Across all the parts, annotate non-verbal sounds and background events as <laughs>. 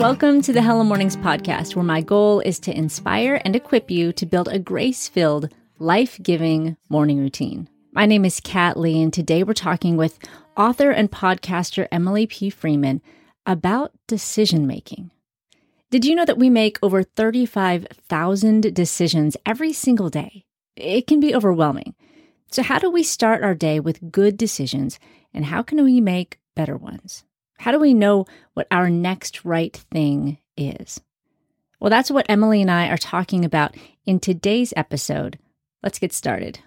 welcome to the Hello Mornings podcast, where my goal is to inspire and equip you to build a grace filled, life giving morning routine. My name is Kat Lee, and today we're talking with author and podcaster Emily P. Freeman about decision making. Did you know that we make over 35,000 decisions every single day? It can be overwhelming. So, how do we start our day with good decisions, and how can we make better ones? How do we know what our next right thing is? Well, that's what Emily and I are talking about in today's episode. Let's get started.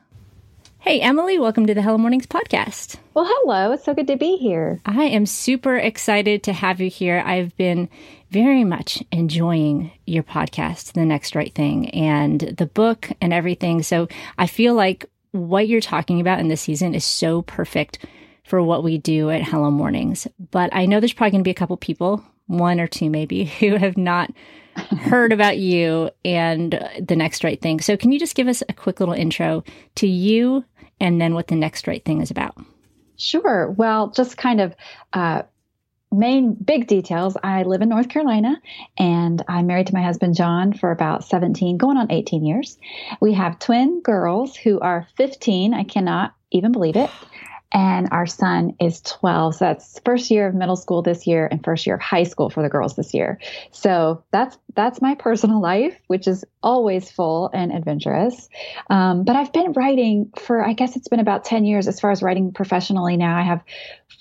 Hey, Emily, welcome to the Hello Mornings podcast. Well, hello. It's so good to be here. I am super excited to have you here. I've been very much enjoying your podcast, The Next Right Thing, and the book and everything. So I feel like what you're talking about in this season is so perfect for what we do at Hello Mornings. But I know there's probably going to be a couple people, one or two maybe, <laughs> who have not <laughs> heard about you and the next right thing. So can you just give us a quick little intro to you and then what the next right thing is about? Sure. Well, just kind of uh, main big details. I live in North Carolina and I'm married to my husband John for about 17, going on 18 years. We have twin girls who are 15. I cannot even believe it and our son is 12 so that's first year of middle school this year and first year of high school for the girls this year. So that's that's my personal <laughs> life which is always full and adventurous. Um, but i've been writing for i guess it's been about 10 years as far as writing professionally now. I have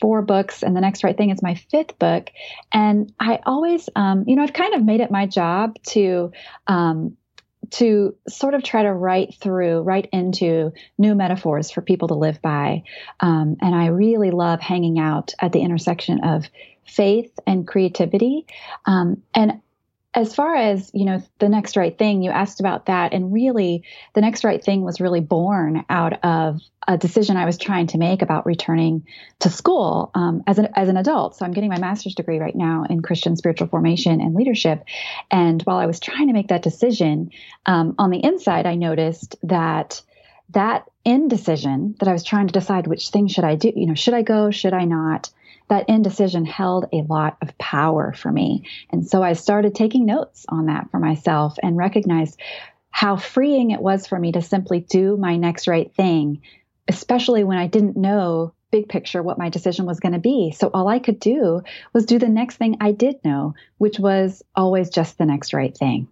four books and the next right thing is my fifth book. And i always um, you know i've kind of made it my job to um, to sort of try to write through, write into new metaphors for people to live by. Um, and I really love hanging out at the intersection of faith and creativity. Um, and as far as you know the next right thing you asked about that and really the next right thing was really born out of a decision i was trying to make about returning to school um, as, an, as an adult. So i'm getting my master's degree right now in christian spiritual formation and leadership. And while i was trying to make that decision um, on the inside i noticed that that indecision that i was trying to decide which thing should i do you know should i go should i not that indecision held a lot of power for me. And so I started taking notes on that for myself and recognized how freeing it was for me to simply do my next right thing, especially when I didn't know big picture what my decision was going to be. So all I could do was do the next thing I did know, which was always just the next right thing.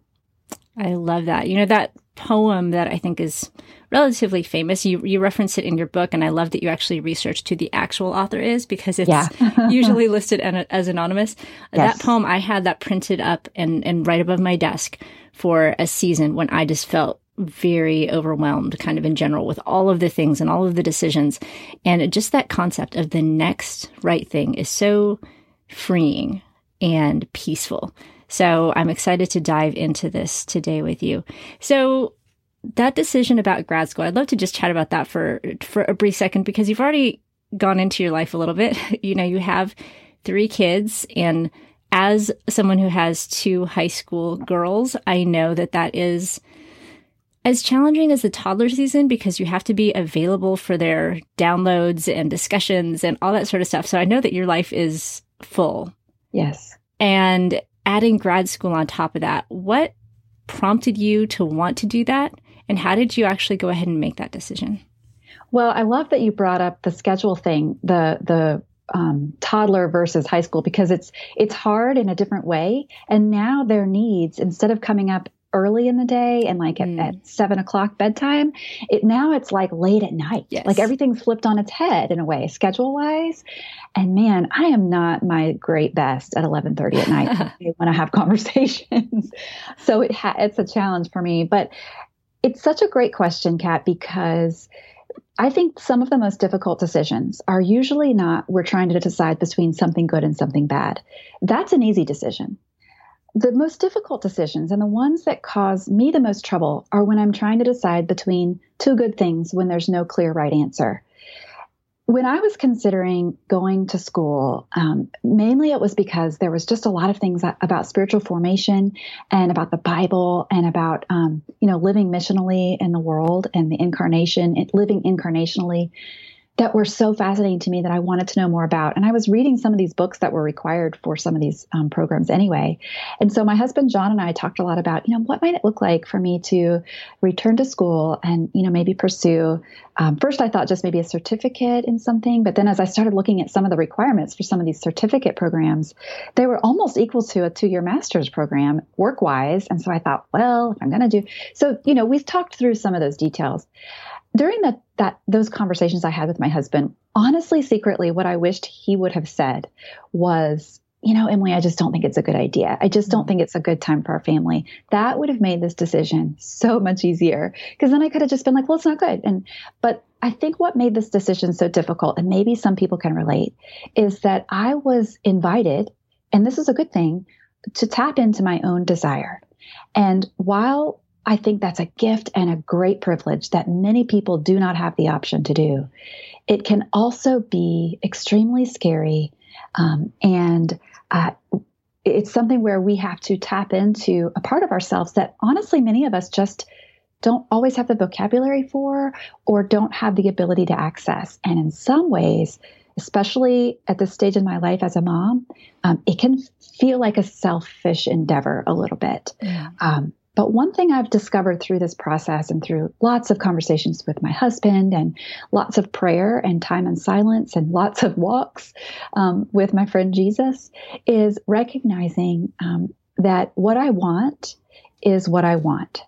I love that. You know, that poem that I think is relatively famous. You you reference it in your book, and I love that you actually researched who the actual author is because it's yeah. <laughs> usually listed as anonymous. Yes. That poem, I had that printed up and and right above my desk for a season when I just felt very overwhelmed, kind of in general, with all of the things and all of the decisions, and just that concept of the next right thing is so freeing and peaceful. So I'm excited to dive into this today with you. So that decision about grad school, I'd love to just chat about that for for a brief second because you've already gone into your life a little bit. <laughs> You know, you have three kids and as someone who has two high school girls, I know that that is as challenging as the toddler season because you have to be available for their downloads and discussions and all that sort of stuff. So I know that your life is full. Yes. And adding grad school on top of that, what prompted you to want to do that? And how did you actually go ahead and make that decision? Well, I love that you brought up the schedule thing, the the um, toddler versus high school, because it's it's hard in a different way. And now their needs, instead of coming up early in the day and like mm. at, at, seven o'clock bedtime it now it's like late at night yes. like everything's flipped on its head in a way schedule wise and man i am not my great best at 11.30 at night <laughs> when i want to have conversations <laughs> so it ha- it's a challenge for me but it's such a great question kat because I think some of the most difficult decisions are usually not we're trying to decide between something good and something bad. That's an easy decision the most difficult decisions and the ones that cause me the most trouble are when I'm trying to decide between two good things when there's no clear right answer. When I was considering going to school, um, mainly it was because there was just a lot of things about spiritual formation and about the Bible and about, um, you know, living missionally in the world and the incarnation, living incarnationally that were so fascinating to me that I wanted to know more about. And I was reading some of these books that were required for some of these um, programs anyway. And so my husband John and I talked a lot about, you know, what might it look like for me to return to school and, you know, maybe pursue. Um, first, I thought just maybe a certificate in something, but then as I started looking at some of the requirements for some of these certificate programs, they were almost equal to a two-year master's program work-wise. And so I thought, well, if I'm going to do so, you know, we've talked through some of those details during that that those conversations I had with my husband, honestly, secretly, what I wished he would have said was, you know, Emily, I just don't think it's a good idea. I just don't mm. think it's a good time for our family. That would have made this decision so much easier because then I could have just been like, well, it's not good. And, but I think what made this decision so difficult, and maybe some people can relate, is that I was invited, and this is a good thing, to tap into my own desire. And while I think that's a gift and a great privilege that many people do not have the option to do. It can also be extremely scary. Um, and uh, it's something where we have to tap into a part of ourselves that honestly, many of us just don't always have the vocabulary for or don't have the ability to access. And in some ways, especially at this stage in my life as a mom, um, it can feel like a selfish endeavor a little bit. Yeah. Um, but one thing I've discovered through this process and through lots of conversations with my husband and lots of prayer and time in silence and lots of walks um, with my friend Jesus is recognizing um, that what I want is what I want,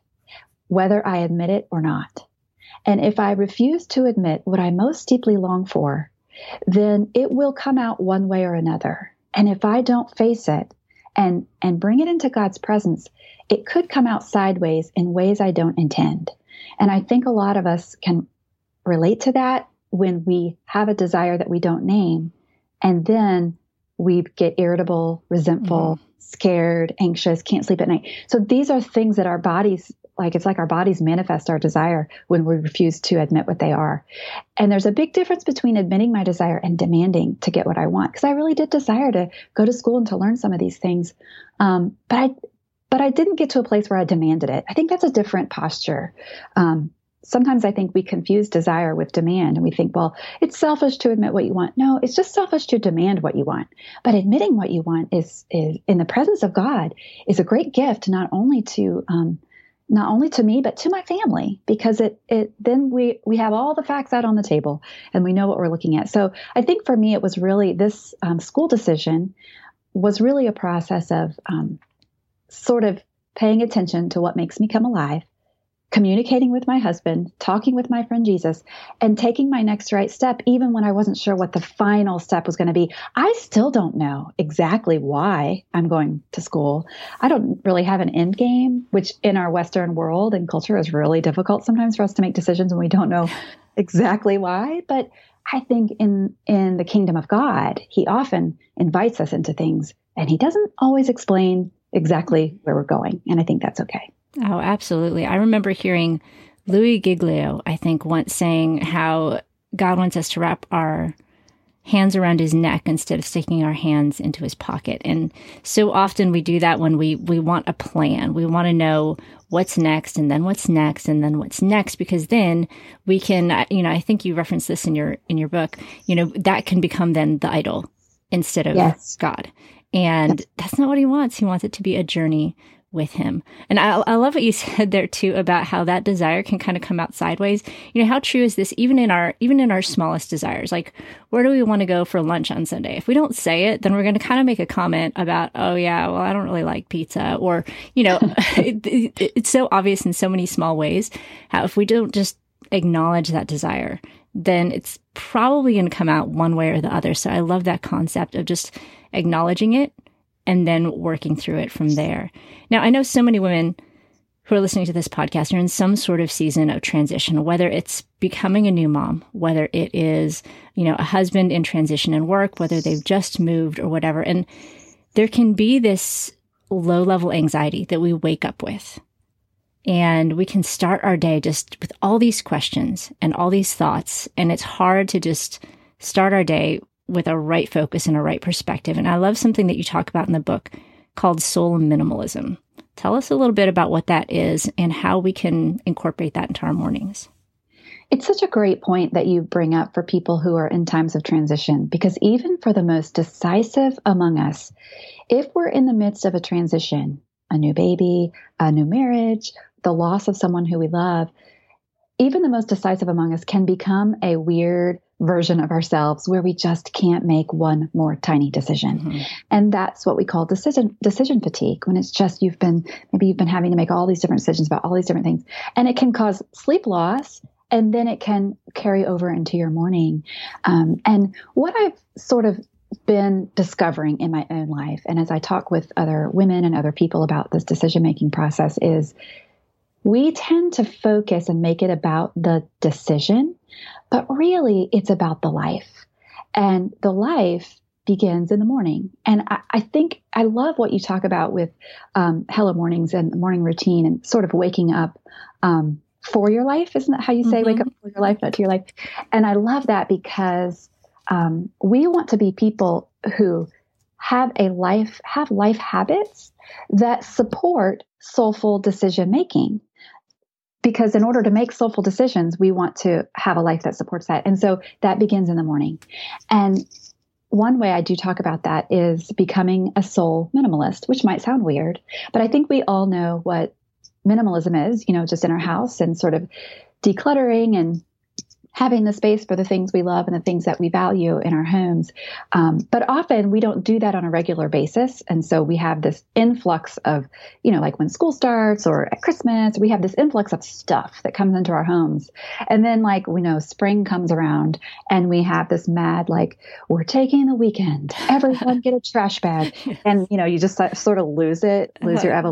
whether I admit it or not. And if I refuse to admit what I most deeply long for, then it will come out one way or another. And if I don't face it and, and bring it into God's presence, it could come out sideways in ways I don't intend. And I think a lot of us can relate to that when we have a desire that we don't name and then we get irritable, resentful, mm-hmm. scared, anxious, can't sleep at night. So these are things that our bodies like it's like our bodies manifest our desire when we refuse to admit what they are. And there's a big difference between admitting my desire and demanding to get what I want. Because I really did desire to go to school and to learn some of these things. Um, but I but I didn't get to a place where I demanded it. I think that's a different posture. Um, sometimes I think we confuse desire with demand and we think, well, it's selfish to admit what you want. No, it's just selfish to demand what you want. But admitting what you want is, is in the presence of God is a great gift, not only to, um, not only to me, but to my family, because it, it, then we, we have all the facts out on the table and we know what we're looking at. So I think for me, it was really this um, school decision was really a process of, um, sort of paying attention to what makes me come alive, communicating with my husband, talking with my friend Jesus, and taking my next right step, even when I wasn't sure what the final step was going to be. I still don't know exactly why I'm going to school. I don't really have an end game, which in our Western world and culture is really difficult sometimes for us to make decisions when we don't know <laughs> exactly why. But I think in in the kingdom of God, He often invites us into things, and He doesn't always explain exactly where we're going. And I think that's okay. Oh, absolutely. I remember hearing Louis Giglio, I think, once saying how God wants us to wrap our hands around his neck instead of sticking our hands into his pocket. And so often we do that when we we want a plan. We want to know what's next and then what's next and then what's next because then we can uh, you know, I think you referenced this in your in your book, you know, that can become then the idol instead of yes. God. And that's not what he wants. He wants it to be a journey with him. And I, I love what you <laughs> said there too about how that desire can kind of come out sideways. You know, how true is this even in our, even in our smallest desires? Like, where do we want to go for lunch on Sunday? If we don't say it, then we're going to kind of make a comment about, oh yeah, well, I don't really like pizza. Or, you know, <laughs> <laughs> it, it, it's so obvious in so many small ways how if we don't just acknowledge that desire, then it's probably going to come out one way or the other. So I love that concept of just acknowledging it and then working through it from there. Now, I know so many women who are listening to this podcast are in some sort of season of transition, whether it's becoming a new mom, whether it is, you know, a husband in transition in work, whether they've just moved or whatever. And there can be this low level anxiety that we wake up with. And we can start our day just with all these questions and all these thoughts. And it's hard to just start our day with a right focus and a right perspective. And I love something that you talk about in the book called soul minimalism. Tell us a little bit about what that is and how we can incorporate that into our mornings. It's such a great point that you bring up for people who are in times of transition, because even for the most decisive among us, if we're in the midst of a transition, a new baby, a new marriage, the loss of someone who we love, even the most decisive among us can become a weird version of ourselves where we just can't make one more tiny decision. Mm-hmm. And that's what we call decision decision fatigue when it's just you've been maybe you've been having to make all these different decisions about all these different things and it can cause sleep loss and then it can carry over into your morning. Um, and what I've sort of been discovering in my own life and as I talk with other women and other people about this decision making process is we tend to focus and make it about the decision, but really it's about the life. And the life begins in the morning. And I, I think I love what you talk about with um, Hello Mornings and the morning routine and sort of waking up um, for your life. Isn't that how you say mm-hmm. wake up for your life, not to your life? And I love that because um, we want to be people who have a life, have life habits that support soulful decision making because in order to make soulful decisions, we want to have a life that supports that. And so that begins in the morning. And one way I do talk about that is becoming a soul minimalist, which might sound weird, but I think we all know what minimalism is, you know, just in our house and sort of decluttering and having the space for the things we love and the things that we value in our homes. Um, but often we don't do that on a regular basis. And so we have this influx of, you know, like when school starts or at Christmas, we have this influx of stuff that comes into our homes. And then, like, we know spring comes around and we have this mad, like, we're taking the weekend. Everyone get a trash bag. <laughs> And, you know, you just sort of lose it, lose your ever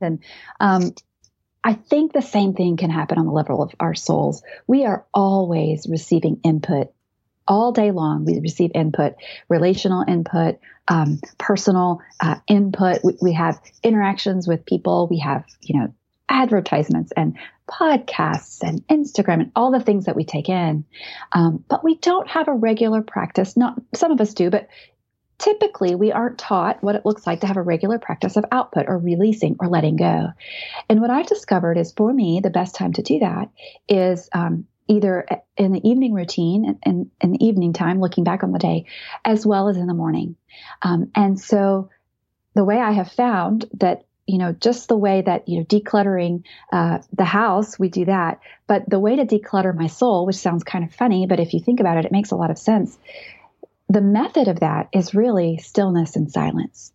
and um, I think the same thing can happen on the level of our souls. We are always receiving input all day long. We receive input, relational input, um, personal uh, input. We, we have interactions with people. We have, you know, advertisements and podcasts and Instagram and all the things that we take in. Um, but we don't have a regular practice. Not some of us do, but typically we aren't taught what it looks like to have a regular practice of output or releasing or letting go. And what I've discovered is for me, the best time to do that is um, either in the evening routine and in the evening time, looking back on the day, as well as in the morning. Um, and so the way I have found that you know, just the way that, you know, decluttering uh, the house, we do that. But the way to declutter my soul, which sounds kind of funny, but if you think about it, it makes a lot of sense, the method of that is really stillness and silence.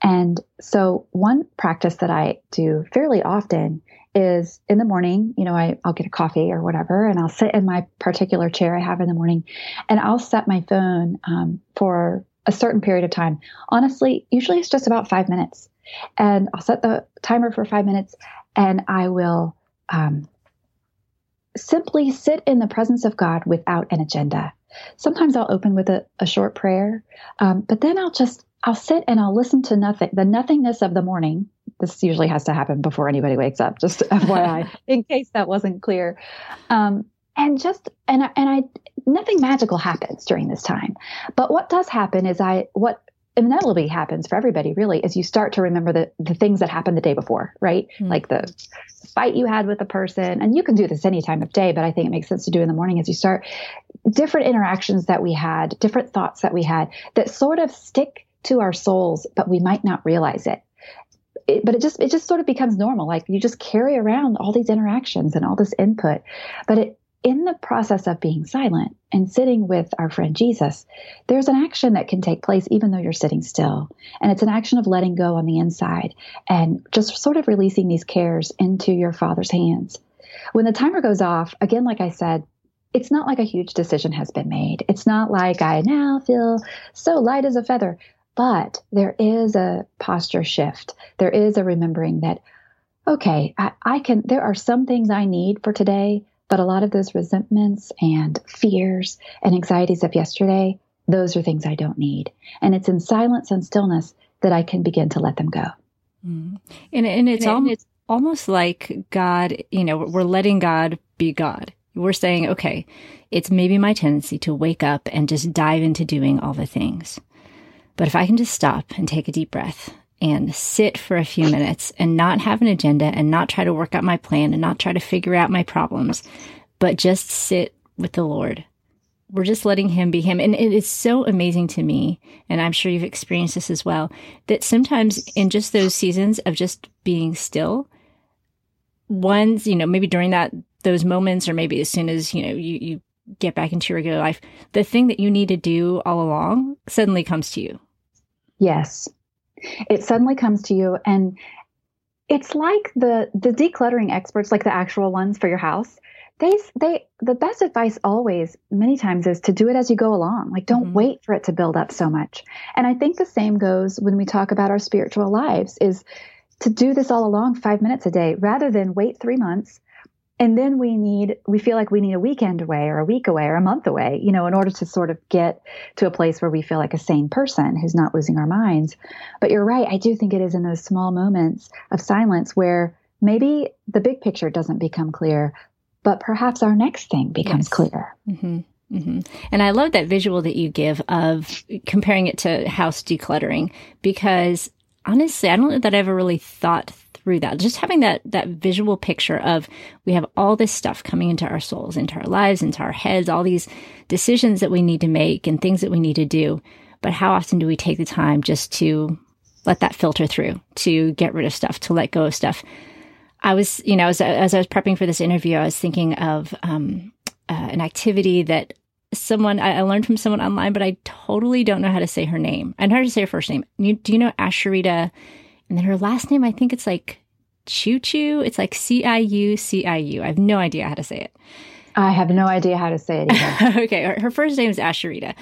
And so, one practice that I do fairly often is in the morning, you know, I, I'll get a coffee or whatever, and I'll sit in my particular chair I have in the morning, and I'll set my phone um, for a certain period of time. Honestly, usually it's just about five minutes. And I'll set the timer for five minutes, and I will um, simply sit in the presence of God without an agenda. Sometimes I'll open with a, a short prayer, um, but then I'll just I'll sit and I'll listen to nothing, the nothingness of the morning. This usually has to happen before anybody wakes up, just <laughs> FYI, <laughs> in case that wasn't clear. Um, and just and I, and I nothing magical happens during this time, but what does happen is I what inevitably happens for everybody really is you start to remember the, the things that happened the day before, right? Mm-hmm. Like the fight you had with the person. And you can do this any time of day, but I think it makes sense to do in the morning as you start different interactions that we had, different thoughts that we had that sort of stick to our souls, but we might not realize it. it. but it just it just sort of becomes normal. Like you just carry around all these interactions and all this input, but it in the process of being silent and sitting with our friend Jesus, there's an action that can take place even though you're sitting still. And it's an action of letting go on the inside and just sort of releasing these cares into your Father's hands. When the timer goes off, again, like I said, it's not like a huge decision has been made. It's not like I now feel so light as a feather, but there is a posture shift. There is a remembering that, okay, I, I can, there are some things I need for today but a lot of those resentments and fears and anxieties of yesterday, those are things I don't need. And it's in silence and stillness that I can begin to let them go. Mm. And, and it's, and almost, it's almost like God, you know, we're letting God be God. We're saying, okay, it's maybe my tendency to wake up and just dive into doing all the things. But if I can just stop and take a deep breath and sit for a few minutes and not have an agenda and not try to work out my plan and not try to figure out my problems, but just sit with the Lord. We're just letting Him be Him. And it is so amazing to me, and I'm sure you've experienced this as well, that sometimes in just those seasons of just being still, ones, you know, maybe during that, those moments, or maybe as soon as, you know, you, you get back into your regular life, the thing that you need to do all along suddenly comes to you. Yes. It suddenly comes to you and it's like the the decluttering experts like the actual ones for your house they they the best advice always many times is to do it as you go along like don't mm-hmm. wait for it to build up so much and i think the same goes when we talk about our spiritual lives is to do this all along 5 minutes a day rather than wait 3 months and then we need we feel like we need a weekend away or a week away or a month away you know in order to sort of get to a place where we feel like a sane person who's not losing our minds but you're right i do think it is in those small moments of silence where maybe the big picture doesn't become clear but perhaps our next thing becomes yes. clear mm-hmm. Mm-hmm. And I love that visual that you give of comparing it to house decluttering because honestly, I don't know that I ever really thought through that. Just having that that visual picture of we have all this stuff coming into our souls, into our lives, into our heads, all these decisions that we need to make and things that we need to do. But how often do we take the time just to let that filter through, to get rid of stuff, to let go of stuff? I was, you know, as, as I was prepping for this interview, I was thinking of um, uh, an activity that someone I, I, learned from someone online, but I totally don't know how to say her name. I know how to say her first name. You, do you know Asheritah and then her last name, I think it's like Choo Choo. It's like C I U C I U. I have no idea how to say it. I have no idea how to say it <laughs> either. okay, her, her, first name is Asheritah.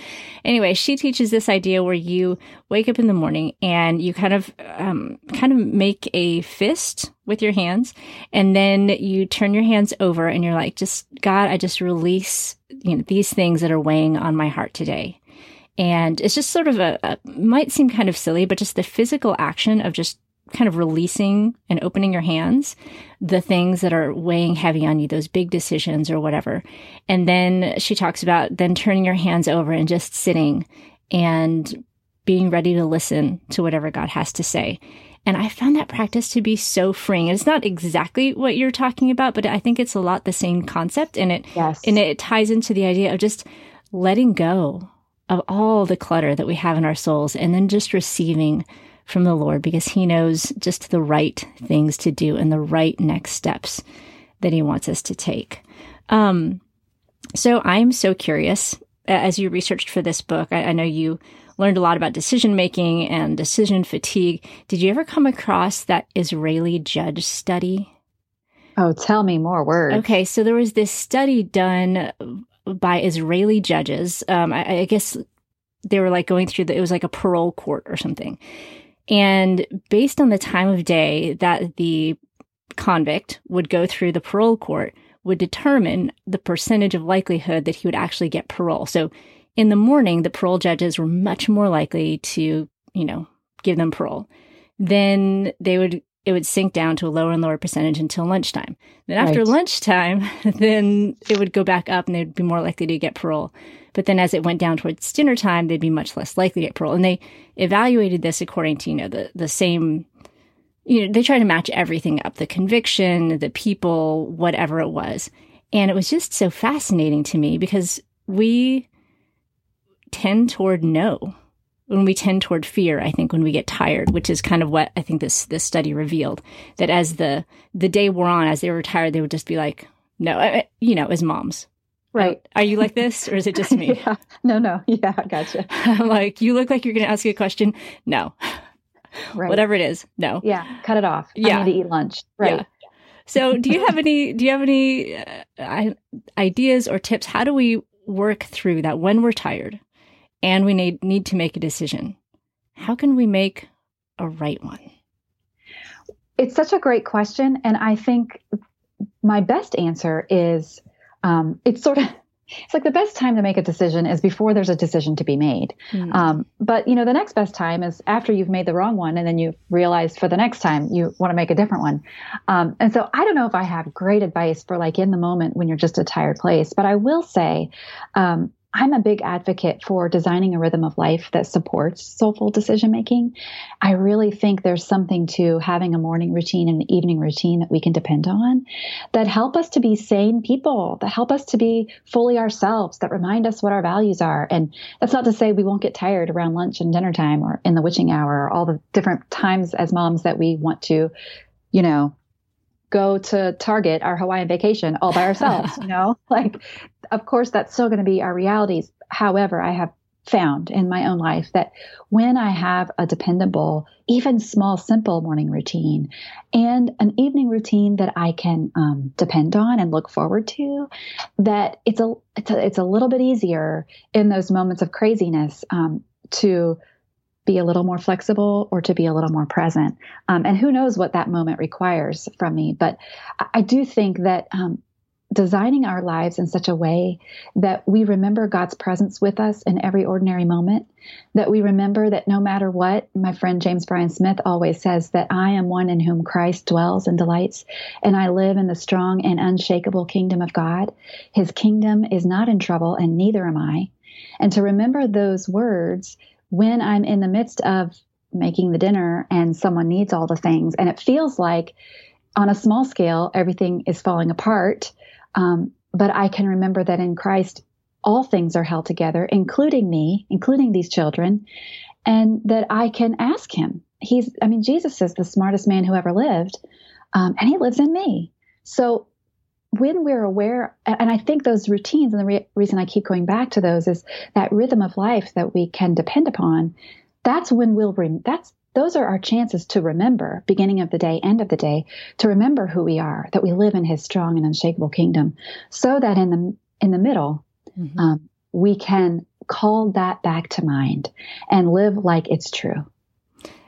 Anyway, she teaches this idea where you wake up in the morning and you kind of um, kind of make a fist with your hands, and then you turn your hands over and you're like, "Just God, I just release you know these things that are weighing on my heart today." And it's just sort of a, a might seem kind of silly, but just the physical action of just kind of releasing and opening your hands, the things that are weighing heavy on you, those big decisions or whatever. And then she talks about then turning your hands over and just sitting and being ready to listen to whatever God has to say. And I found that practice to be so freeing. It's not exactly what you're talking about, but I think it's a lot the same concept and it yes. and it ties into the idea of just letting go of all the clutter that we have in our souls and then just receiving from the Lord because He knows just the right things to do and the right next steps that He wants us to take. Um, so I'm so curious as you researched for this book. I, I know you learned a lot about decision making and decision fatigue. Did you ever come across that Israeli judge study? Oh, tell me more words. Okay, so there was this study done by Israeli judges. Um, I, I, guess they were like going through the, it was like a parole court or something. And based on the time of day that the convict would go through the parole court would determine the percentage of likelihood that he would actually get parole. So in the morning, the parole judges were much more likely to, you know, give them parole. Then they would it would sink down to a lower and lower percentage until lunchtime. Then after right. lunchtime, <laughs> then it would go back up and they'd be more likely to get parole. But then as it went down towards dinner time, they'd be much less likely to get parole. And they evaluated this according to, you know, the, the same, you know, they try to match everything up, the conviction, the people, whatever it was. And it was just so fascinating to me because we tend toward no when we tend toward fear, I think when we get tired, which is kind of what I think this this study revealed that as the the day wore on, as they were tired, they would just be like, no, you know, as moms, right? Are you like this, or is it just me? <laughs> yeah. No, no, <laughs> yeah, gotcha. <laughs> like you look like you're going to ask a question. No, right. whatever it is, no. Yeah, cut it off. Yeah, I need to eat lunch. Right. Yeah. So, do you have any? Do you have any uh, ideas or tips? How do we work through that when we're tired? and we need, need to make a decision. How can we make a right one? It's such a great question. And I think my best answer is um, it's sort of it's like the best time to make a decision is before there's a decision to be made. Mm. Um, but you know, the next best time is after you've made the wrong one, and then you realize for the next time you want to make a different one. Um, and so I don't know if I have great advice for like in the moment when you're just a tired place, but I will say um, I'm a big advocate for designing a rhythm of life that supports soulful decision making. I really think there's something to having a morning routine and an evening routine that we can depend on that help us to be sane people, that help us to be fully ourselves, that remind us what our values are. And that's not to say we won't get tired around lunch and dinner time or in the witching hour or all the different times as moms that we want to, you know, go to Target our Hawaiian vacation all by ourselves, <laughs> you know? Like of course, that's still going to be our realities. However, I have found in my own life that when I have a dependable, even small, simple morning routine and an evening routine that I can um, depend on and look forward to, that it's a, it's a it's a little bit easier in those moments of craziness um, to be a little more flexible or to be a little more present. Um, and who knows what that moment requires from me. But I do think that um, designing our lives in such a way that we remember God's presence with us in every ordinary moment, that we remember that no matter what, my friend James Bryan Smith always says that I am one in whom Christ dwells and delights, and I live in the strong and unshakable kingdom of God. His kingdom is not in trouble, and neither am I. And to remember those words when I'm in the midst of making the dinner and someone needs all the things, and it feels like on a small scale, everything is falling apart um, but I can remember that in Christ, all things are held together, including me, including these children, and that I can ask him. He's, I mean, Jesus is the smartest man who ever lived, um, and he lives in me. So when we're aware, and I think those routines, and the re- reason I keep going back to those is that rhythm of life that we can depend upon. That's when we'll, re- that's those are our chances to remember, beginning of the day, end of the day, to remember who we are, that we live in His strong and unshakable kingdom, so that in the in the middle, mm-hmm. um, we can call that back to mind and live like it's true.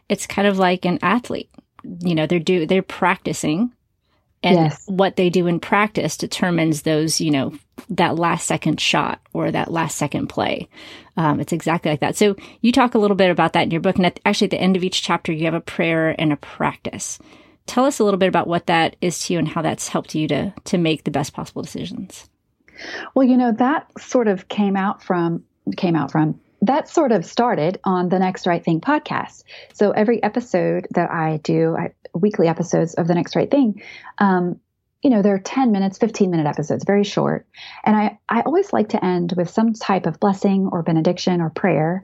It's kind of like an athlete. You know, they're do they're practicing and yes. what they do in practice determines those, you know, that last second shot or that last second play. Um, it's exactly like that. So you talk a little bit about that in your book. And at, actually, at the end of each chapter, you have a prayer and a practice. Tell us a little bit about what that is to you and how that's helped you to to make the best possible decisions. Well, you know, that sort of came out from came out from that sort of started on the Next Right Thing podcast. So every episode that I do, I, weekly episodes of the Next Right Thing, um, you know, they're 10 minutes, 15 minute episodes, very short. And I, I always like to end with some type of blessing or benediction or prayer,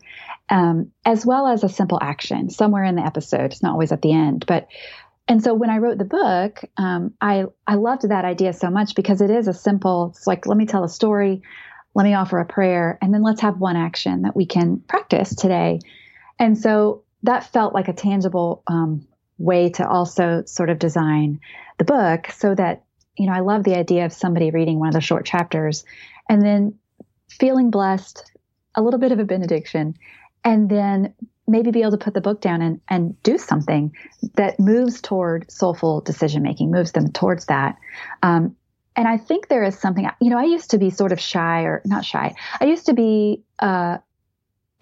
um, as well as a simple action somewhere in the episode. It's not always at the end, but and so when I wrote the book, um, I I loved that idea so much because it is a simple. It's like let me tell a story, let me offer a prayer, and then let's have one action that we can practice today. And so that felt like a tangible um, way to also sort of design the book so that you know, I love the idea of somebody reading one of the short chapters and then feeling blessed, a little bit of a benediction, and then maybe be able to put the book down and, and do something that moves toward soulful decision making, moves them towards that. Um, and I think there is something, you know, I used to be sort of shy or not shy. I used to be uh,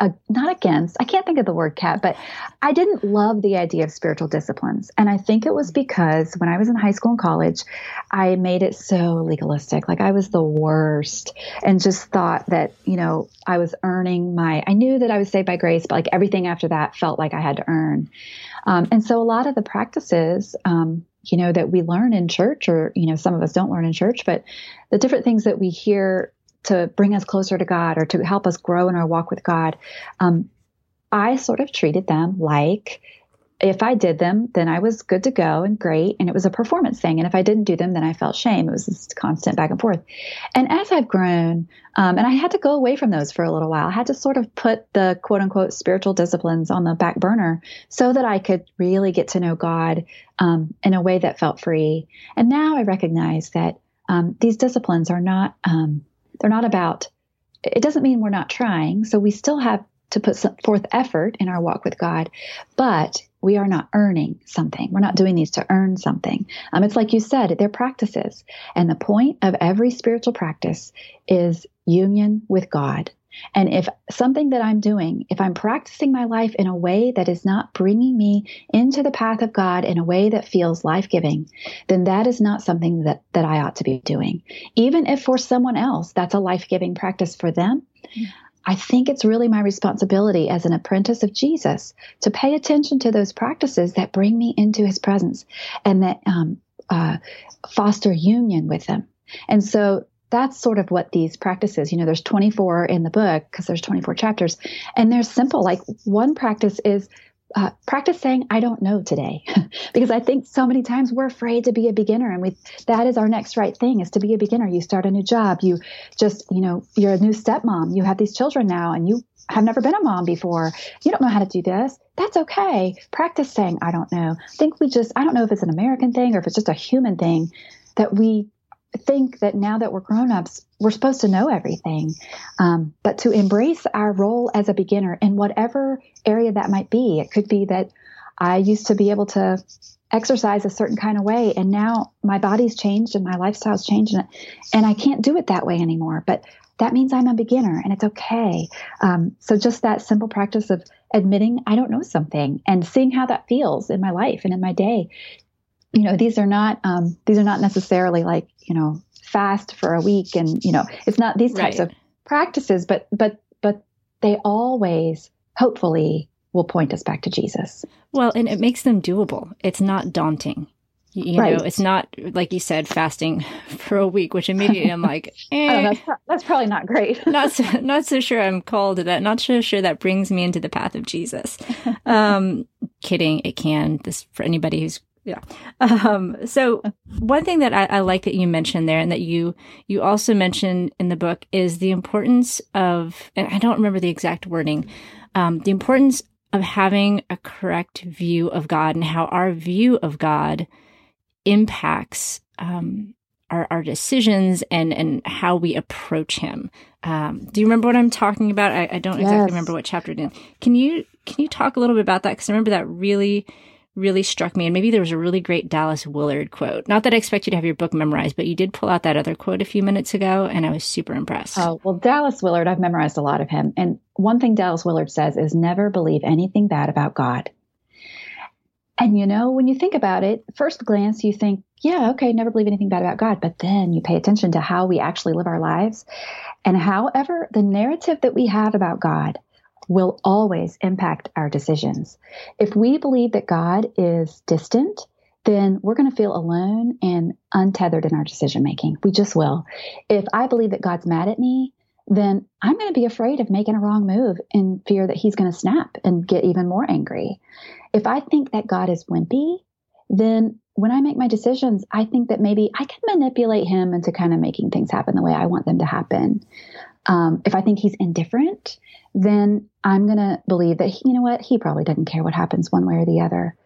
a, not against, I can't think of the word Kat, but I didn't love the idea of spiritual disciplines. And I think it was because when I was in high school and college, I made it so legalistic. Like I was the worst and just thought that, you know, I was earning my, I knew that I was saved by grace, but like everything after that felt like I had to earn. Um, and so a lot of the practices, um, you know, that we learn in church, or, you know, some of us don't learn in church, but the different things that we hear to bring us closer to God or to help us grow in our walk with God, um, I sort of treated them like if I did them, then I was good to go and great. And it was a performance thing. And if I didn't do them, then I felt shame. It was this constant back and forth. And as I've grown, um, and I had to go away from those for a little while, I had to sort of put the quote unquote spiritual disciplines on the back burner so that I could really get to know God um, in a way that felt free. And now I recognize that um, these disciplines are not um, they're not about, it doesn't mean we're not trying. So we still have to put forth effort in our walk with God, but we are not earning something. We're not doing these to earn something. Um, it's like you said, they're practices. And the point of every spiritual practice is union with God. And if something that I'm doing, if I'm practicing my life in a way that is not bringing me into the path of God in a way that feels life giving, then that is not something that, that I ought to be doing. Even if for someone else that's a life giving practice for them, I think it's really my responsibility as an apprentice of Jesus to pay attention to those practices that bring me into his presence and that um, uh, foster union with him. And so that's sort of what these practices, you know, there's 24 in the book because there's 24 chapters and they're simple. Like one practice is uh, practice saying I don't know today, <laughs> because I think so many times we're afraid to be a beginner, and we that is our next right thing is to be a beginner. You start a new job, you just you know you're a new stepmom, you have these children now, and you have never been a mom before. You don't know how to do this. That's okay. Practice saying I don't know. I think we just I don't know if it's an American thing or if it's just a human thing that we think that now that we're grown-ups we're supposed to know everything um, but to embrace our role as a beginner in whatever area that might be it could be that i used to be able to exercise a certain kind of way and now my body's changed and my lifestyle's changed and, and i can't do it that way anymore but that means i'm a beginner and it's okay. Um, so just that simple practice of admitting i don't know something and seeing how that feels in my life and in my day you know these are not um, these are not necessarily like you know fast for a week and you know it's not these types right. of practices but but but they always hopefully will point us back to jesus. Well and it makes them doable. It's not daunting. You right. know it's not like you said fasting <laughs> for a week which immediately i'm like <laughs> eh, that's, pro- that's, probably not great. <laughs> Not so, not so sure i'm called to that not so sure that brings me into the path of jesus. Um kidding it can. This for anybody who's yeah. Um, so one thing that I, I, like that you mentioned there and that you, you also mentioned in the book is the importance of, and I don't remember the exact wording, um, the importance of having a correct view of God and how our view of God impacts, um, our, our decisions and, and how we approach him. Um, do you remember what I'm talking about? I, I don't yes. exactly remember what chapter it in. Can you, can you talk a little bit about that? Cause I remember that really, really struck me. And maybe there was a really great Dallas Willard quote. Not that I expect you to have your book memorized, but you did pull out that other quote a few minutes ago, and I was super impressed. Oh, well, Dallas Willard, I've memorized a lot of him. And one thing Dallas Willard says is never believe anything bad about God. And you know, when you think about it, first glance, you think, yeah, okay, never believe anything bad about God. But then you pay attention to how we actually live our lives. And however, the narrative that we have about God will always impact our decisions. If we believe that God is distant, then we're going to feel alone and untethered in our decision making. We just will. If I believe that God's mad at me, then I'm going to be afraid of making a wrong move in fear that he's going to snap and get even more angry. If I think that God is wimpy, then when I make my decisions, I think that maybe I can manipulate him into kind of making things happen the way I want them to happen. Um, if I think he's indifferent, then I'm going to believe that, he, you know what, he probably doesn't care what happens one way or the other.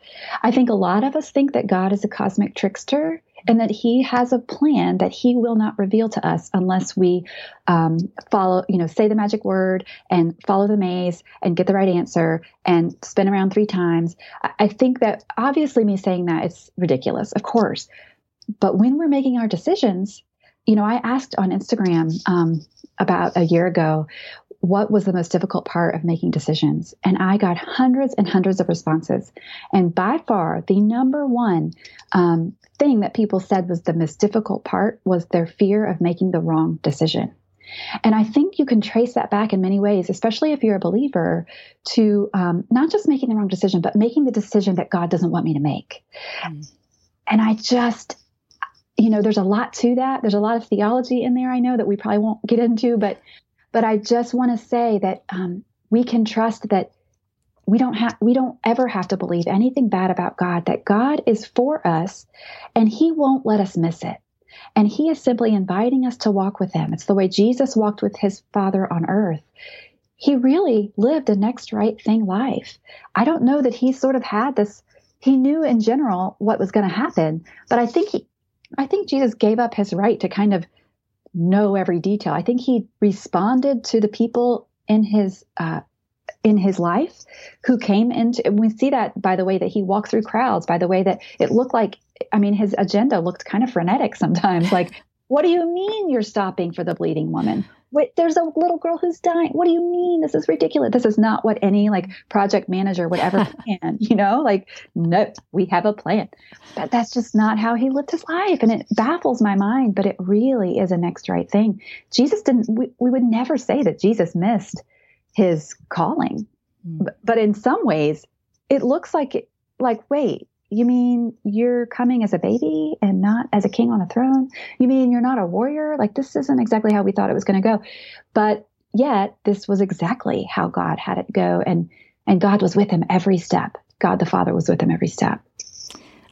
I think a lot of us think that God is a cosmic trickster and that he has a plan that he will not reveal to us unless we um, follow, you know, say the magic word and follow the maze and get the right answer and spin around three times. I think that obviously me saying that it's ridiculous, of course. But when we're making our decisions, you know, I asked on Instagram um, about a year ago, what was the most difficult part of making decisions? And I got hundreds and hundreds of responses. And by far, the number one um, thing that people said was the most difficult part was their fear of making the wrong decision. And I think you can trace that back in many ways, especially if you're a believer, to um, not just making the wrong decision, but making the decision that God doesn't want me to make. Mm. And I just, you know, there's a lot to that. There's a lot of theology in there, I know that we probably won't get into, but but I just want to say that um, we can trust that we don't have we don't ever have to believe anything bad about God. That God is for us, and He won't let us miss it. And He is simply inviting us to walk with Him. It's the way Jesus walked with His Father on earth. He really lived a next right thing life. I don't know that he sort of had this. He knew in general what was going to happen, but I think he, I think Jesus gave up his right to kind of know every detail. I think he responded to the people in his uh, in his life who came into. We see that by the way that he walked through crowds, by the way that it looked like. I mean, his agenda looked kind of frenetic sometimes. Like What do you mean you're stopping for the bleeding woman? Wait, there's a little girl who's dying. What do you mean? This is ridiculous. This is not what any like project manager would ever <laughs> plan, you know? Like, no, we have a plan. But that's just not how he lived his life. And it baffles my mind, but it really is a next right thing. Jesus didn't, we, we would never say that Jesus missed his calling. Mm. But, but in some ways, it looks like, it, like, wait, you mean you're coming as a baby and not as a king on a throne? You mean you're not a warrior? Like, this isn't exactly how we thought it was going to go. But yet, this was exactly how God had it go. And, and God was with him every step. God the Father was with him every step.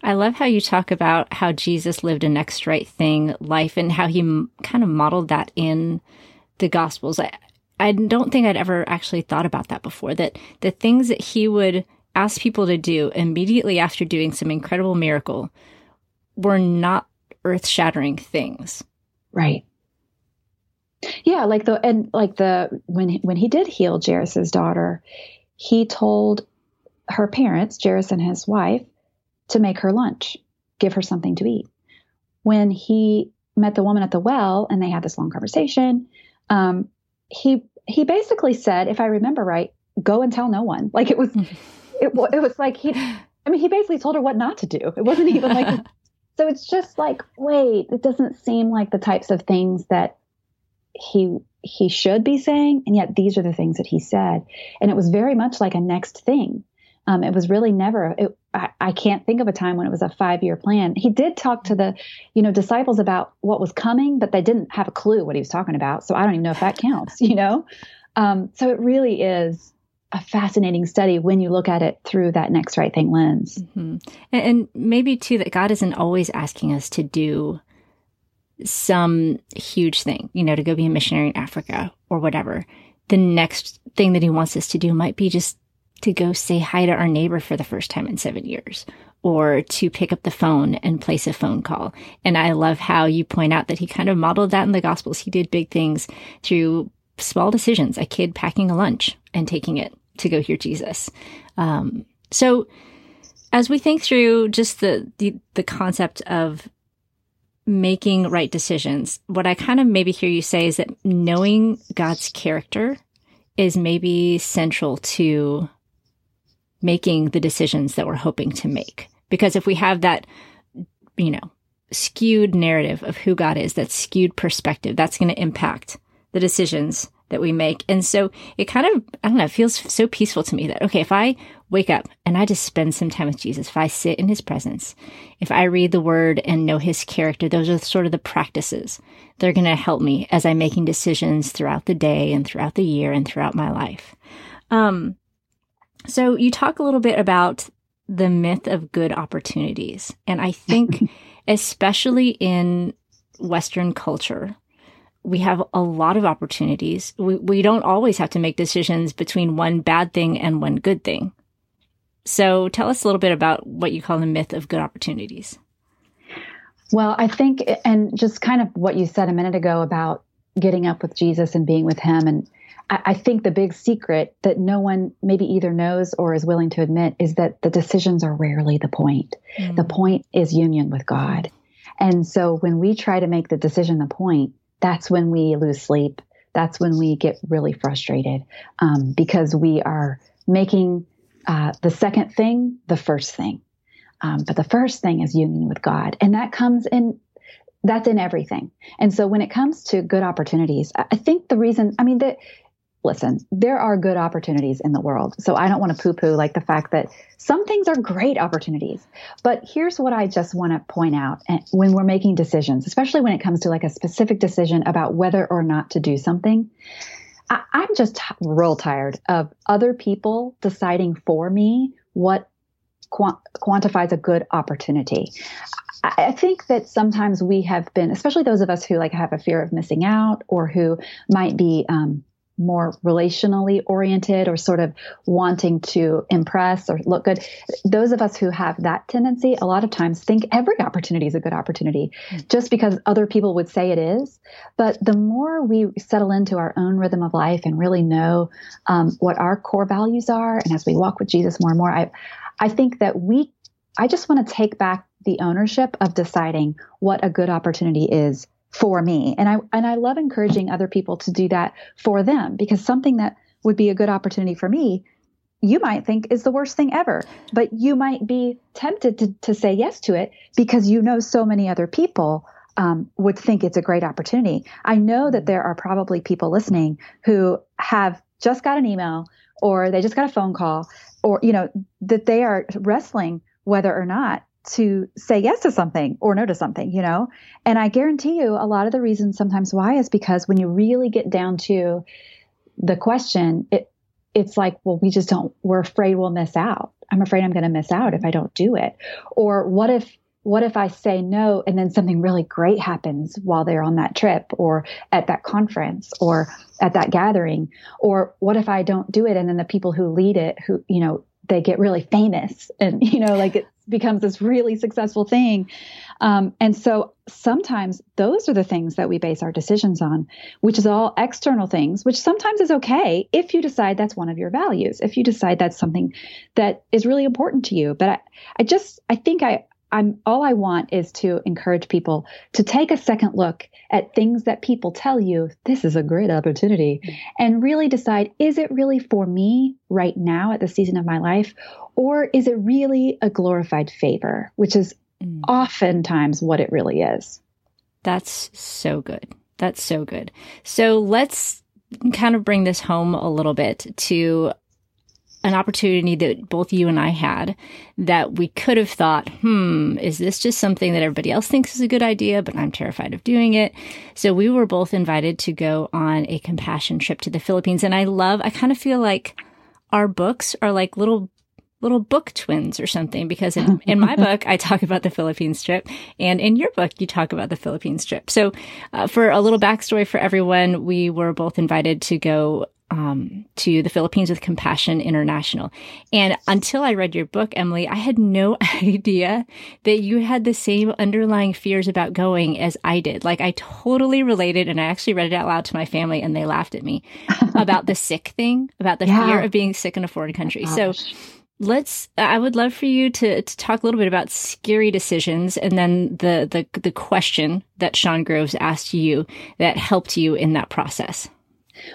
I love how you talk about how Jesus lived a next right thing life and how he m- kind of modeled that in the Gospels. I, I don't think I'd ever actually thought about that before. That the things that he would asked people to do immediately after doing some incredible miracle were not earth shattering things. Right. Yeah, like the and like the when when he did heal Jairus's daughter, he told her parents, Jairus and his wife, to make her lunch, give her something to eat. When he met the woman at the well and they had this long conversation, um, he he basically said, if I remember right, go and tell no one. Like it was <laughs> it, it was like he, I mean, he basically told her what not to do. It wasn't even like, <laughs> so it's just like, wait, it doesn't seem like the types of things that he he should be saying, and yet these are the things that he said, and it was very much like a next thing. Um, it was really never. It, I, I, can't think of a time when it was a five year plan. He did talk to the, you know, disciples about what was coming, but they didn't have a clue what he was talking about. So I don't even know if that counts. <laughs> You know, um, so it really is a fascinating study when you look at it through that next right thing lens. Mm-hmm. And, and maybe too that God isn't always asking us to do some huge thing, you know, to go be a missionary in Africa or whatever. The next thing that he wants us to do might be just to go say hi to our neighbor for the first time in seven years or to pick up the phone and place a phone call. And I love how you point out that he kind of modeled that in the Gospels. He did big things through small decisions, a kid packing a lunch and taking it to go hear Jesus. Um, so as we think through just the, the, the concept of making right decisions, what I kind of maybe hear you say is that knowing God's character is maybe central to making the decisions that we're hoping to make. Because if we have that, you know, skewed narrative of who God is, that skewed perspective, that's going to impact the decisions that we make. And so it kind of, I don't know, it feels so peaceful to me that, okay, if I wake up and I just spend some time with Jesus, if I sit in his presence, if I read the word and know his character, those are sort of the practices that are going to help me as I'm making decisions throughout the day and throughout the year and throughout my life. Um, so you talk a little bit about the myth of good opportunities. And I think, <laughs> especially in Western culture, we have a lot of opportunities. We, we don't always have to make decisions between one bad thing and one good thing. So tell us a little bit about what you call the myth of good opportunities. Well, I think, and just kind of what you said a minute ago about getting up with Jesus and being with him. And I, I think the big secret that no one maybe either knows or is willing to admit is that the decisions are rarely the point. Mm. The point is union with God. And so when we try to make the decision the point, that's when we lose sleep. That's when we get really frustrated um, because we are making uh, the second thing the first thing. Um, but the first thing is union with God, and that comes in. That's in everything. And so when it comes to good opportunities, I think the reason, I mean, that listen, there are good opportunities in the world. So I don't want to poo poo like the fact that some things are great opportunities. But here's what I just want to point out eh, when we're making decisions, especially when it comes to like a specific decision about whether or not to do something. I, am just real tired of other people deciding for me what quantifies a good opportunity. I think that sometimes we have been, especially those of us who like have a fear of missing out or who might be um, more relationally oriented or sort of wanting to impress or look good. Those of us who have that tendency, a lot of times think every opportunity is a good opportunity mm-hmm. just because other people would say it is. But the more we settle into our own rhythm of life and really know um, what our core values are, and as we walk with Jesus more and more, I, I think that we, I just want to take back the ownership of deciding what a good opportunity is for me. And I and I love encouraging other people to do that for them because something that would be a good opportunity for me you might think is the worst thing ever, but you might be tempted to, to say yes to it because you know so many other people um, would think it's a great opportunity. I know that there are probably people listening who have just got an email or they just got a phone call or, you know, that they are wrestling whether or not to say yes to something or no to something, you know? And I guarantee you a lot of the reasons sometimes why is because when you really get down to the question, it, it's like, well, we just don't, we're afraid we'll miss out. I'm afraid I'm going to miss out if I don't do it. Or what if, what if I say no and then something really great happens while they're on that trip or at that conference or at that gathering? Or what if I don't do it and then the people who lead it, who, you know, they get really famous and, <laughs> you know, like it becomes this really successful thing. Um, and so sometimes those are the things that we base our decisions on, which is all external things, which sometimes is okay if you decide that's one of your values, if you decide that's something that is really important to you. But I, I just, I think I, I'm all I want is to encourage people to take a second look at things that people tell you this is a great opportunity mm. and really decide is it really for me right now at the season of my life or is it really a glorified favor which is mm. oftentimes what it really is. That's so good. That's so good. So let's kind of bring this home a little bit to an opportunity that both you and I had that we could have thought, hmm, is this just something that everybody else thinks is a good idea, but I'm terrified of doing it? So we were both invited to go on a compassion trip to the Philippines. And I love, I kind of feel like our books are like little little book twins or something because in, in my <laughs> book i talk about the philippines trip and in your book you talk about the philippines trip so uh, for a little backstory for everyone we were both invited to go um, to the Philippines with Compassion International. And until I read your book, Emily, I had no <laughs> idea that you had the same underlying fears about going as I did. Like I totally related and I actually read it out loud to my family and they laughed at me <laughs> about the sick thing, about the yeah. fear of being sick in a foreign country. Oh, so let's i would love for you to, to talk a little bit about scary decisions and then the, the the question that sean groves asked you that helped you in that process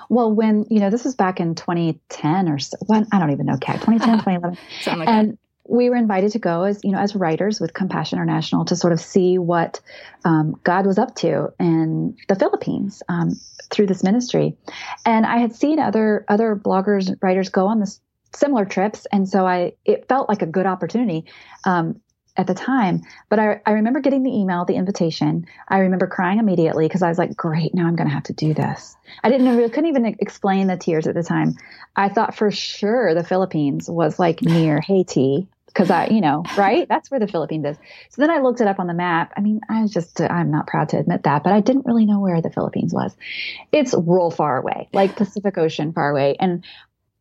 well, when, you know, this was back in 2010 or so, when, I don't even know, Kat, 2010, <laughs> 2011. like and that. we were invited to go as, you know, as writers with Compassion International to sort of see what um, God was up to in the Philippines um, through this ministry. And I had seen other, other bloggers, and writers go on this similar trips and so i it felt like a good opportunity um, at the time. But I, I remember getting the email, the invitation. I remember crying immediately because I was like, great, now I'm going to have to do this. I didn't know, couldn't even explain the tears at the time. I thought for sure the Philippines was like near <laughs> Haiti because I, you know, right? That's where the Philippines is. So then I looked it up on the map. I mean, I was just, I'm not proud to admit that, but I didn't really know where the Philippines was. It's real far away, like Pacific Ocean far away. And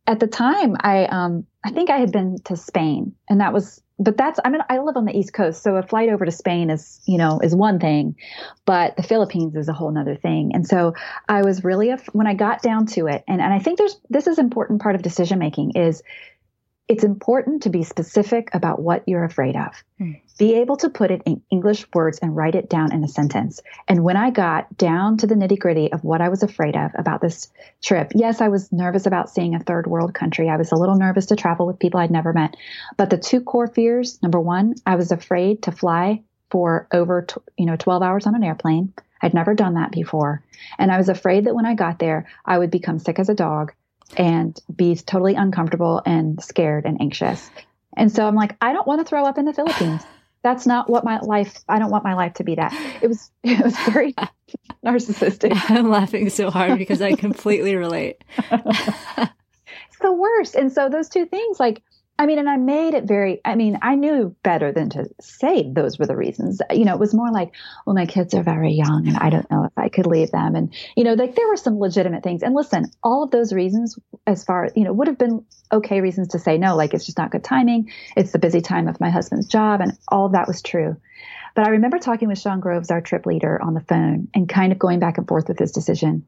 at the time, I, um, I think I had been to Spain and that was but that's I mean I live on the East Coast, so a flight over to Spain is you know is one thing, but the Philippines is a whole nother thing. And so I was really when I got down to it, and and I think there's this is important part of decision making is it's important to be specific about what you're afraid of. Hmm. Be able to put it in English words and write it down in a sentence. And when I got down to the nitty gritty of what I was afraid of about this trip, yes, I was nervous about seeing a third world country. I was a little nervous to travel with people I'd never met. But the two core fears number one, I was afraid to fly for over, you know, 12 hours on an airplane. I'd never done that before. And I was afraid that when I got there, I would become sick as a dog and be totally uncomfortable and scared and anxious. And so I'm like, I don't want to throw up in the Philippines. That's not what my life. I don't want my life to be that. It was. <laughs> It was very <laughs> narcissistic. I'm laughing so hard because I <laughs> completely relate. it's the worst. And so those two things, like I mean, and I made it very, I mean, I knew better than to say those were the reasons. You know, it was more like, well, my kids are very young and I don't know if I could leave them. And, you know, like there were some legitimate things. And listen, all of those reasons, as far, you know, would have been okay reasons to say no, like it's just not good timing. It's the busy time of my husband's job. And all that was true. But I remember talking with Sean Groves, our trip leader, on the phone and kind of going back and forth with his decision.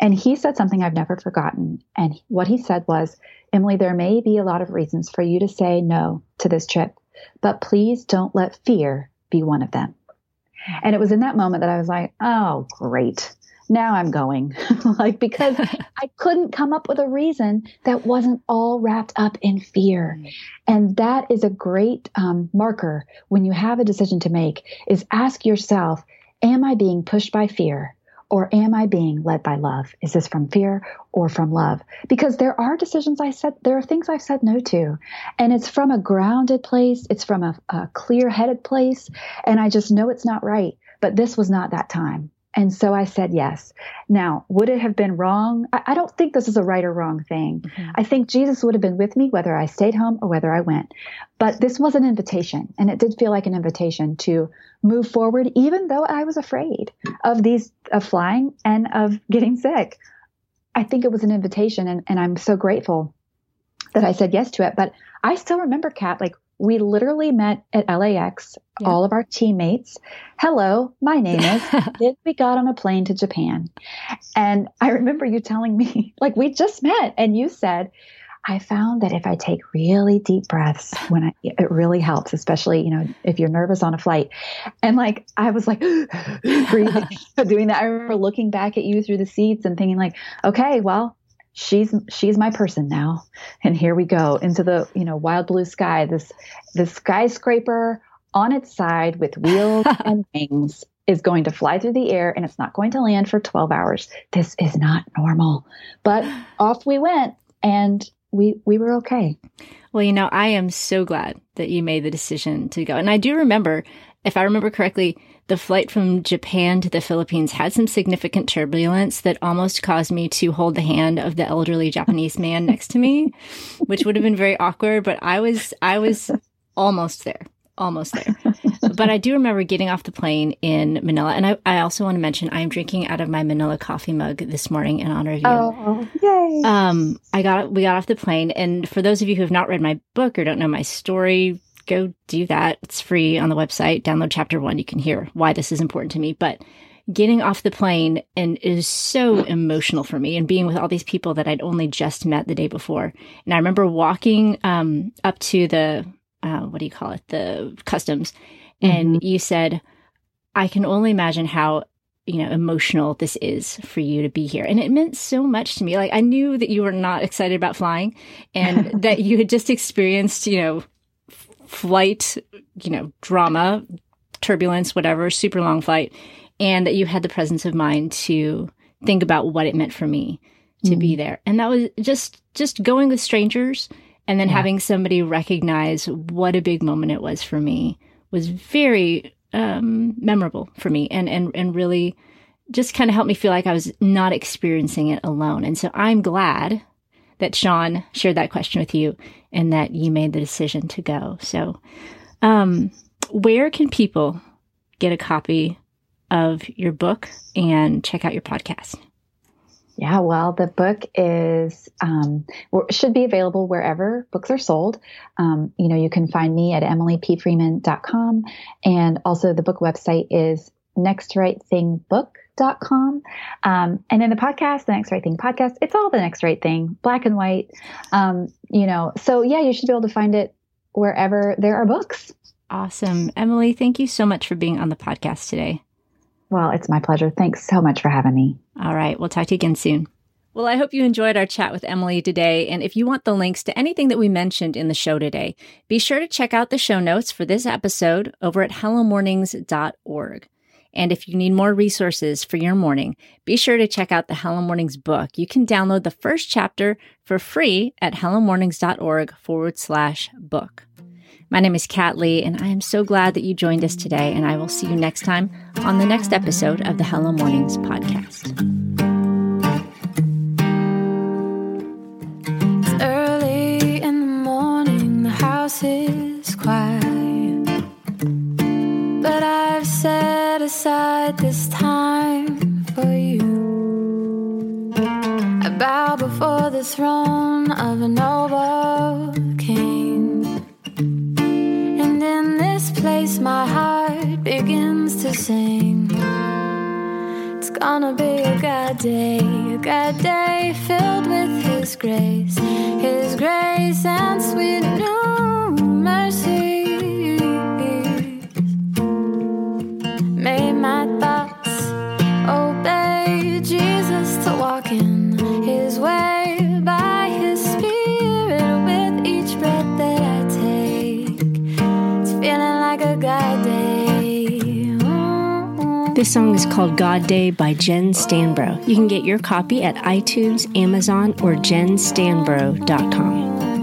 And he said something I've never forgotten. And what he said was, Emily, there may be a lot of reasons for you to say no to this trip, but please don't let fear be one of them. And it was in that moment that I was like, oh, great. Now I'm going. <laughs> like, because <laughs> I couldn't come up with a reason that wasn't all wrapped up in fear. Mm. And that is a great um, marker when you have a decision to make is ask yourself, am I being pushed by fear? Or am I being led by love? Is this from fear or from love? Because there are decisions I said, there are things I've said no to. And it's from a grounded place, it's from a, a clear headed place. And I just know it's not right. But this was not that time. And so I said yes. Now, would it have been wrong? I, I don't think this is a right or wrong thing. Mm-hmm. I think Jesus would have been with me whether I stayed home or whether I went. But this was an invitation, and it did feel like an invitation to move forward, even though I was afraid of these of flying and of getting sick. I think it was an invitation, and, and I'm so grateful that I said yes to it. But I still remember, Kat, like we literally met at LAX, yeah. all of our teammates. Hello, my name is. <laughs> then we got on a plane to Japan. And I remember you telling me, <laughs> like, we just met, and you said, I found that if I take really deep breaths when I, it really helps, especially, you know, if you're nervous on a flight. And like, I was like <gasps> breathing, <laughs> doing that. I remember looking back at you through the seats and thinking like, okay, well, she's she's my person now. And here we go into the you know wild blue sky this this skyscraper on its side with wheels <laughs> and wings is going to fly through the air and it's not going to land for 12 hours. This is not normal. But <sighs> off we went and we we were okay. Well you know i am so glad that you made the decision to go. And i do remember if i remember correctly the flight from Japan to the Philippines had some significant turbulence that almost caused me to hold the hand of the elderly Japanese man next to me, which would have been very awkward, but I was I was almost there. Almost there. but I do remember getting off the plane in Manila. And I, I also want to mention I'm drinking out of my Manila coffee mug this morning in honor of you. Oh, yay. Um, I got we got off the plane. And for those of you who have not read my book or don't know my story, go do that. It's free on the website. Download chapter one. You can hear why this is important to me. But getting off the plane and it is so emotional for me and being with all these people that I'd only just met the day before. And I remember walking um, up to the, uh, what do you call it? The customs. And mm-hmm. you said, I can only imagine how you know emotional this is for you to be here and it meant so much to me like i knew that you were not excited about flying and <laughs> that you had just experienced you know flight, you know, drama, turbulence, whatever, super long flight, and that you had the presence of mind to think about what it meant for me to mm-hmm. be there. And that was just just going with strangers and then yeah. having somebody recognize what a big moment it was for me was very um, memorable for me and and and really just kind of helped me feel like I was not experiencing it alone. And so I'm glad that Sean shared that question with you and that you made the decision to go. So, um, where can people get a copy of your book and check out your podcast? Yeah, well, the book is um, should be available wherever books are sold. Um, you know, you can find me at emilypfreeman.com, and also the book website is Next Right dot com. Um, and in the podcast, the next right thing podcast, it's all the next right thing, black and white. Um, you know, so yeah, you should be able to find it wherever there are books. Awesome. Emily, thank you so much for being on the podcast today. Well, it's my pleasure. Thanks so much for having me. All right. We'll talk to you again soon. Well, I hope you enjoyed our chat with Emily today. And if you want the links to anything that we mentioned in the show today, be sure to check out the show notes for this episode over at hellomornings.org. And if you need more resources for your morning, be sure to check out the Hello Mornings book. You can download the first chapter for free at hellomornings.org forward slash book. My name is Kat Lee, and I am so glad that you joined us today. And I will see you next time on the next episode of the Hello Mornings podcast. It's early in the morning, the house is quiet. But I've set aside this time for you. I bow before the throne of a noble king. And in this place, my heart begins to sing. It's gonna be a good day, a good day filled with His grace, His grace and sweet new mercy. This song is called Good Day by Jen Stanbro. You can get your copy at iTunes, Amazon, or jenstanbro.com.